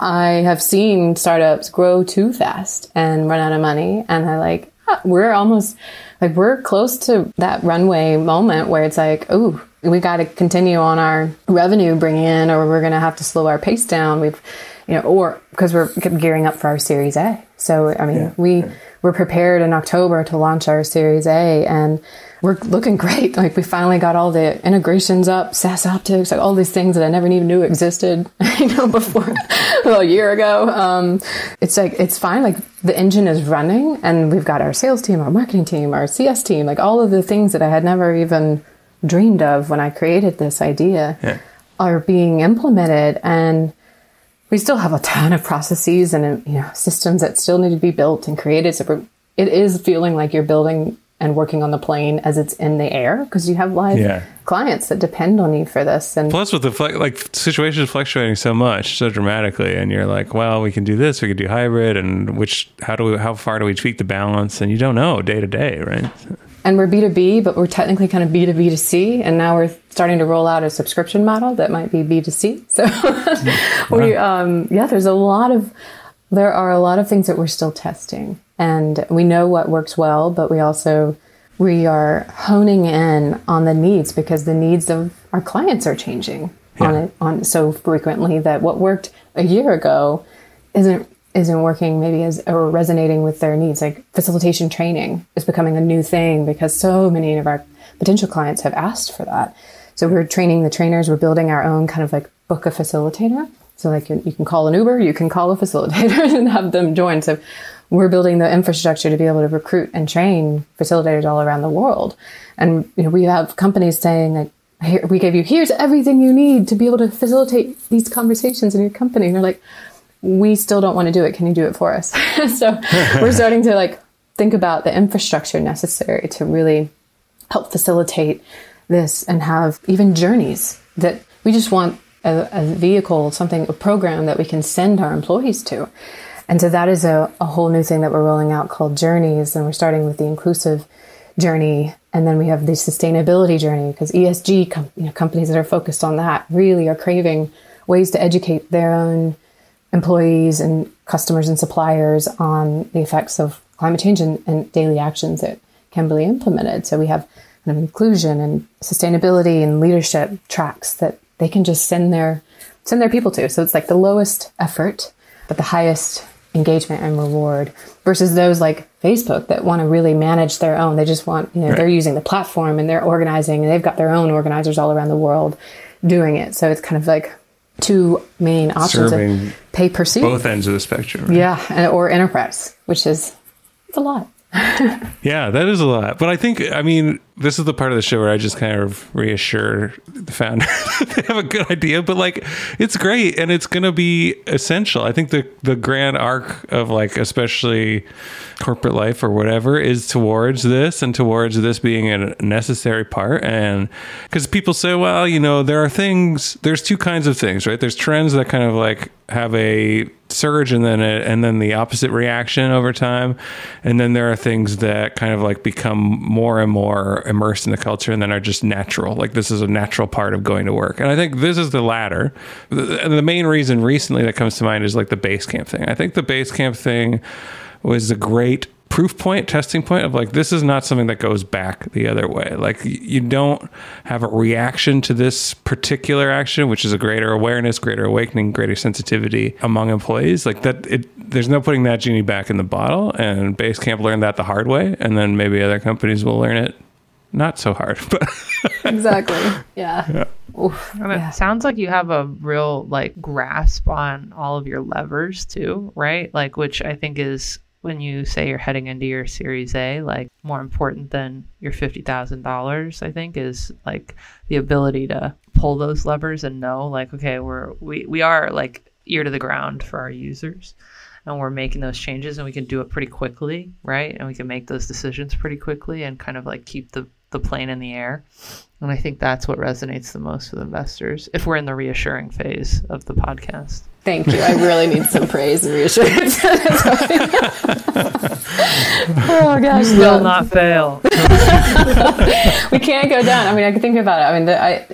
I have seen startups grow too fast and run out of money and I like uh, we're almost like we're close to that runway moment where it's like, oh, we got to continue on our revenue bring in, or we're going to have to slow our pace down. We've, you know, or because we're gearing up for our Series A. So I mean, yeah. we we're prepared in October to launch our Series A, and we're looking great. Like we finally got all the integrations up, SaaSOptics, like all these things that I never even knew existed, <laughs> you know, before <laughs> well, a year ago. Um, it's like it's fine. Like the engine is running, and we've got our sales team, our marketing team, our CS team, like all of the things that I had never even dreamed of when I created this idea yeah. are being implemented and we still have a ton of processes and you know systems that still need to be built and created. So it is feeling like you're building and working on the plane as it's in the air because you have live yeah. clients that depend on you for this. And plus with the like situations fluctuating so much so dramatically and you're like well we can do this we can do hybrid and which how do we how far do we tweak the balance? And you don't know day to day right and we're B2B, but we're technically kind of B2B to C. And now we're starting to roll out a subscription model that might be B2C. <laughs> So we, um, yeah, there's a lot of, there are a lot of things that we're still testing and we know what works well, but we also, we are honing in on the needs because the needs of our clients are changing yeah. on it on so frequently that what worked a year ago isn't isn't working maybe as or resonating with their needs. Like facilitation training is becoming a new thing because so many of our potential clients have asked for that. So we're training the trainers. We're building our own kind of like book a facilitator. So like you, can call an Uber, you can call a facilitator <laughs> and have them join. So we're building the infrastructure to be able to recruit and train facilitators all around the world. And you know, we have companies saying like, here, we gave you, here's everything you need to be able to facilitate these conversations in your company. And they're like, we still don't want to do it. Can you do it for us? <laughs> so <laughs> we're starting to like think about the infrastructure necessary to really help facilitate this and have even journeys that we just want a, a, vehicle, something, a program that we can send our employees to. And so that is a, a whole new thing that we're rolling out called journeys. And we're starting with the inclusive journey. And then we have the sustainability journey because ESG com- you know, companies that are focused on that really are craving ways to educate their own employees and customers and suppliers on the effects of climate change and, and daily actions that can be implemented. So we have kind of inclusion and sustainability and leadership tracks that they can just send their send their people to. So it's like the lowest effort, but the highest engagement and reward versus those like Facebook that want to really manage their own. They just want, you know, right. they're using the platform and they're organizing and they've got their own organizers all around the world doing it. So it's kind of like two main options Serving pay per seat. Both ends of the spectrum. Right? Yeah, or enterprise, which is it's a lot. <laughs> yeah, that is a lot. But I think, I mean, this is the part of the show where I just kind of reassure the founder <laughs> that they have a good idea, but like it's great and it's going to be essential. I think the the grand arc of like especially corporate life or whatever is towards this and towards this being a necessary part and cuz people say, well, you know, there are things there's two kinds of things, right? There's trends that kind of like have a surge and then a, and then the opposite reaction over time and then there are things that kind of like become more and more immersed in the culture and then are just natural. Like this is a natural part of going to work. And I think this is the latter. And the main reason recently that comes to mind is like the Basecamp thing. I think the Basecamp thing was a great proof point, testing point of like, this is not something that goes back the other way. Like, you don't have a reaction to this particular action, which is a greater awareness, greater awakening, greater sensitivity among employees. Like, that, it, there's no putting that genie back in the bottle. And Basecamp learned that the hard way. And then maybe other companies will learn it not so hard, but <laughs> exactly. Yeah. yeah. Oof, and it sounds like you have a real like grasp on all of your levers too, right? Like which I think is when you say you're heading into your series A, like more important than your $50,000, I think is like the ability to pull those levers and know like okay, we're we we are like ear to the ground for our users and we're making those changes and we can do it pretty quickly, right? And we can make those decisions pretty quickly and kind of like keep the the plane in the air. And I think that's what resonates the most with investors if we're in the reassuring phase of the podcast. Thank you. I really need some <laughs> praise and reassurance. <laughs> oh gosh, Will not fail. <laughs> we can't go down. I mean, I can think about it. I mean, the, I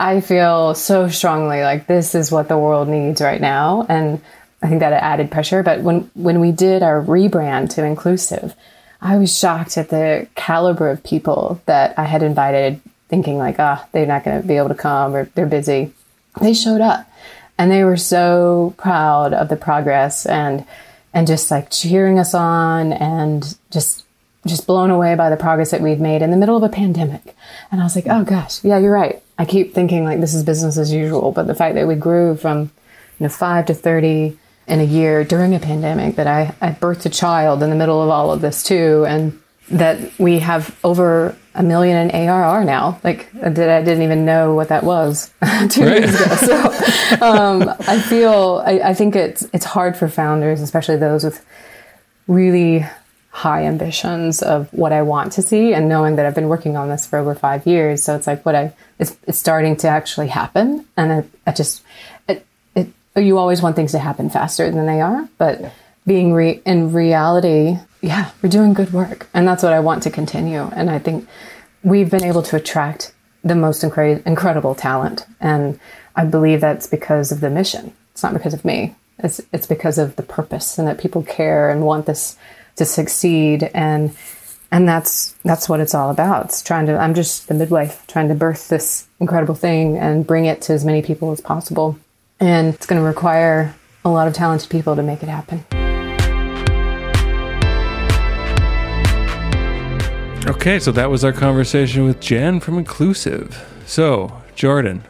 I feel so strongly like this is what the world needs right now, and I think that added pressure. But when when we did our rebrand to Inclusivv, I was shocked at the caliber of people that I had invited, thinking like, ah, oh, they're not going to be able to come or they're busy. They showed up, and they were so proud of the progress and and just like cheering us on and just just blown away by the progress that we'd made in the middle of a pandemic. And I was like, oh gosh, yeah, you're right. I keep thinking like this is business as usual, but the fact that we grew from you know five to thirty in a year during a pandemic, that I, I birthed a child in the middle of all of this too, and that we have over a million in ARR now. Like that I didn't even know what that was <laughs> two right. years ago. So um, I feel I, I think it's it's hard for founders, especially those with really high ambitions of what I want to see and knowing that I've been working on this for over five years. So it's like what I, it's, it's starting to actually happen. And I, I just, you always want things to happen faster than they are, but being re, in reality, yeah, we're doing good work. And that's what I want to continue. And I think we've been able to attract the most incre- incredible talent. And I believe that's because of the mission. It's not because of me. It's, it's because of the purpose and that people care and want this to succeed and and that's that's what it's all about. It's trying to I'm just the midwife trying to birth this incredible thing and bring it to as many people as possible. And it's going to require a lot of talented people to make it happen. Okay, so that was our conversation with Jenn from Inclusivv. So, Jordan,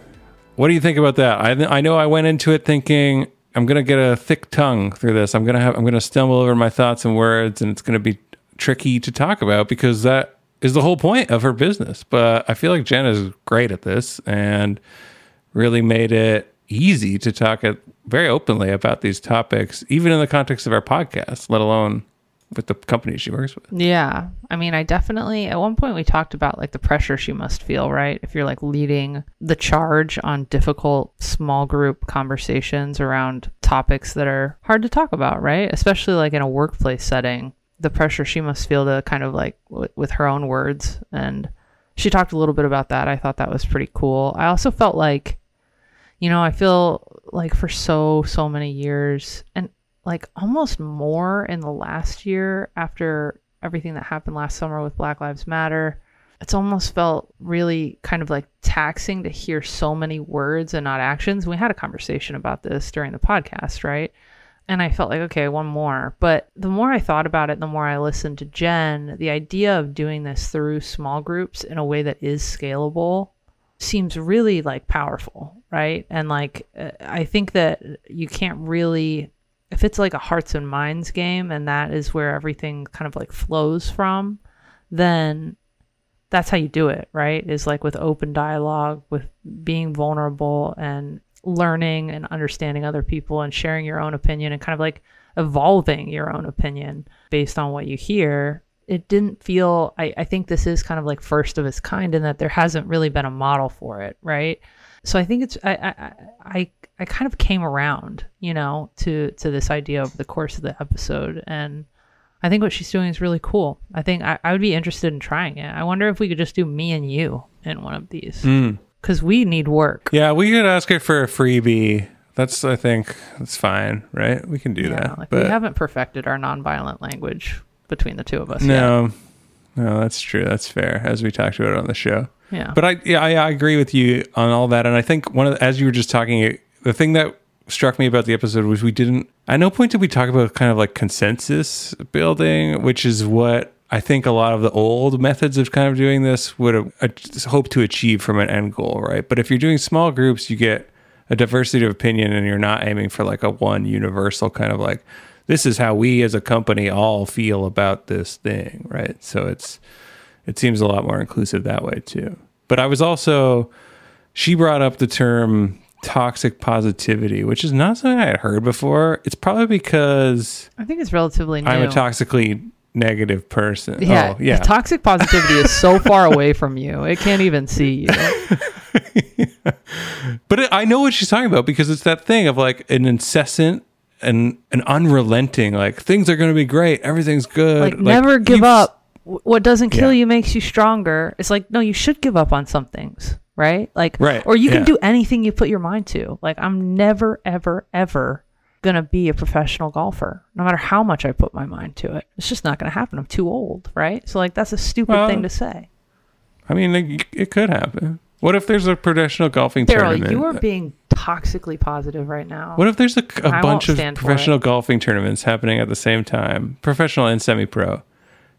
what do you think about that? I, I know I went into it thinking I'm gonna get a thick tongue through this. I'm gonna have I'm gonna stumble over my thoughts and words, and it's gonna be tricky to talk about because that is the whole point of her business. But I feel like Jenn is great at this and really made it easy to talk very openly about these topics, even in the context of our podcast, let alone with the company she works with. Yeah. I mean, I definitely, at one point, we talked about like the pressure she must feel, right? If you're like leading the charge on difficult small group conversations around topics that are hard to talk about, right? Especially like in a workplace setting, the pressure she must feel to kind of like w- with her own words. And she talked a little bit about that. I thought that was pretty cool. I also felt like, you know, I feel like for so, so many years, and like almost more in the last year after everything that happened last summer with Black Lives Matter. It's almost felt really kind of like taxing to hear so many words and not actions. We had a conversation about this during the podcast, right? And I felt like, okay, one more. But the more I thought about it, the more I listened to Jenn, the idea of doing this through small groups in a way that is scalable seems really like powerful, right? And like, uh, I think that you can't really if it's like a hearts and minds game and that is where everything kind of like flows from, then that's how you do it, right? Is like with open dialogue, with being vulnerable and learning and understanding other people and sharing your own opinion and kind of like evolving your own opinion based on what you hear. It didn't feel, I, I think this is kind of like first of its kind in that there hasn't really been a model for it, right? So I think it's, I, I, I I kind of came around, you know, to to this idea over the course of the episode, and I think what she's doing is really cool. I think I, I would be interested in trying it. I wonder if we could just do me and you in one of these because mm. we need work. Yeah, we could ask her for a freebie. That's I think that's fine, right? We can do yeah, that. Like but we haven't perfected our nonviolent language between the two of us. No, yet. no, that's true. That's fair. As we talked about on the show. Yeah. But I yeah I, I agree with you on all that, and I think one of the, as you were just talking, the thing that struck me about the episode was we didn't at no point did we talk about kind of like consensus building which is what i think a lot of the old methods of kind of doing this would have uh, hoped to achieve from an end goal right but if you're doing small groups you get a diversity of opinion and you're not aiming for like a one universal kind of like this is how we as a company all feel about this thing right so it's it seems a lot more inclusive that way too but i was also she brought up the term toxic positivity, which is not something I had heard before. It's probably because I think it's relatively new. I'm a toxically negative person. Yeah, oh, yeah. Toxic positivity is so far away from you; it can't even see you. <laughs> but it, I know what she's talking about because it's that thing of like an incessant and an unrelenting, like things are going to be great, everything's good. Like, never give up. What doesn't kill Yeah. you makes you stronger. It's like no, you should give up on some things, right? Like, Right, or you can yeah. do anything you put your mind to. Like, I'm never, ever, ever gonna be a professional golfer, no matter how much I put my mind to it. It's just not gonna happen. I'm too old, right? So like, that's a stupid Well, thing to say. I mean, it, it could happen. What if there's a professional golfing Darrell, tournament? you are being toxically positive right now. What if there's a, won't bunch of professional golfing tournaments happening at the same time, professional and semi-pro,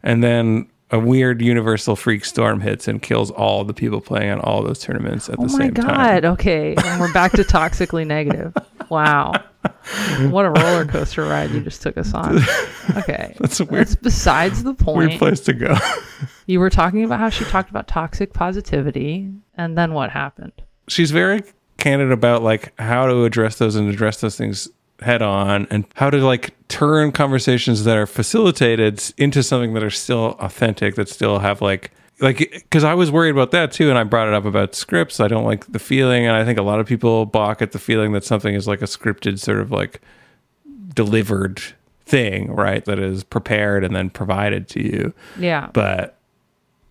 and then a weird universal freak storm hits and kills all the people playing on all those tournaments at Oh the same god. time? Oh my God. Okay, and we're back to toxically negative. <laughs> Wow. What a roller coaster ride you just took us on. <laughs> Okay. That's a weird, That's besides the point. weird place to go. <laughs> You were talking about how she talked about toxic positivity, and then what happened? She's very candid about like how to address those and address those things head on and how to like turn conversations that are facilitated into something that are still authentic that still have like like because i was worried about that too and i brought it up about scripts i don't like the feeling and i think a lot of people balk at the feeling that something is like a scripted sort of like delivered thing right that is prepared and then provided to you Yeah. but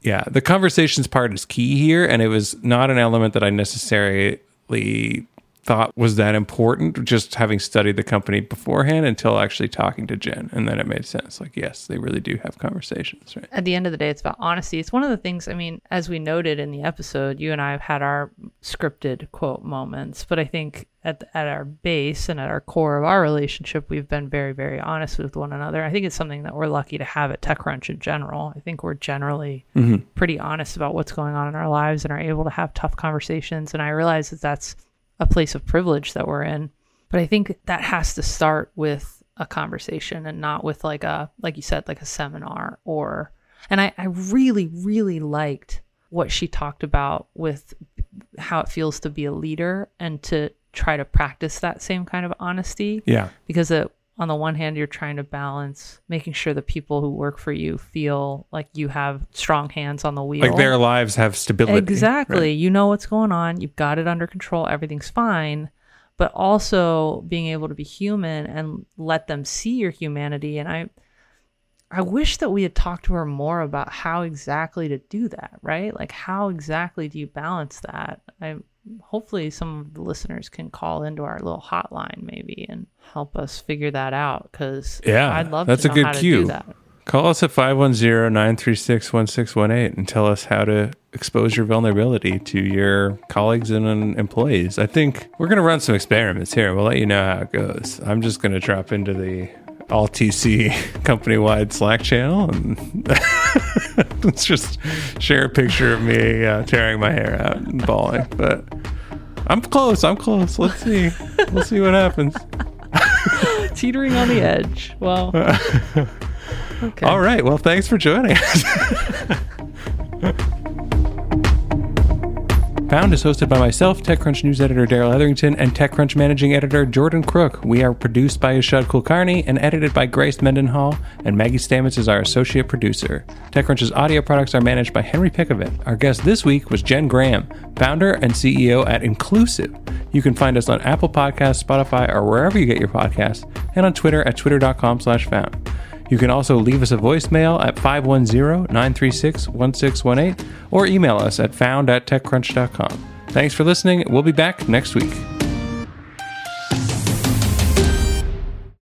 yeah, the conversations part is key here, and it was not an element that I necessarily completely thought was that important. Just having studied the company beforehand until actually talking to Jenn, and then it made sense. Like, yes, they really do have conversations, right? at the end of the day, it's about honesty. It's one of the things, I mean, as we noted in the episode, you and I have had our scripted quote moments, but I think at, at our base and at our core of our relationship, we've been very, very honest with one another. I think it's something that we're lucky to have at TechCrunch in general. I think we're generally mm-hmm. pretty honest about what's going on in our lives and are able to have tough conversations. And I realize that that's a place of privilege that we're in. But I think that has to start with a conversation and not with like a like you said, like a seminar or and I, I really, really liked what she talked about with how it feels to be a leader and to try to practice that same kind of honesty Yeah, because it, on the one hand you're trying to balance making sure the people who work for you feel like you have strong hands on the wheel like their lives have stability. Exactly. right? You know what's going on. You've got it under control. Everything's fine. But also being able to be human and let them see your humanity. And I, I wish that we had talked to her more about how exactly to do that. Right? Like how exactly do you balance that? I hopefully some of the listeners can call into our little hotline maybe and help us figure that out because Yeah, I'd love that's to a good how to cue. do that. Call us at 510-936-1618 and tell us how to expose your vulnerability to your colleagues and um, employees. I think we're going to run some experiments here. We'll let you know how it goes. I'm just going to drop into the all TC <laughs> company-wide Slack channel and <laughs> <laughs> let's just share a picture of me uh, tearing my hair out and bawling. But I'm close. I'm close. Let's see. We'll see what happens. <laughs> Teetering on the edge. Well, <laughs> okay. All right. Well, thanks for joining us. Found is hosted by myself, TechCrunch news editor Darrell Etherington, and TechCrunch managing editor Jordan Crook. We are produced by Yashad Kulkarni and edited by Grace Mendenhall, and Maggie Stamets is our associate producer. TechCrunch's audio products are managed by Henry Pickavet. Our guest this week was Jenn Graham, founder and CEO at Inclusivv. You can find us on Apple Podcasts, Spotify, or wherever you get your podcasts, and on Twitter at twitter.com slash found. You can also leave us a voicemail at 510-936-1618 or email us at found at techcrunch.com. Thanks for listening. We'll be back next week.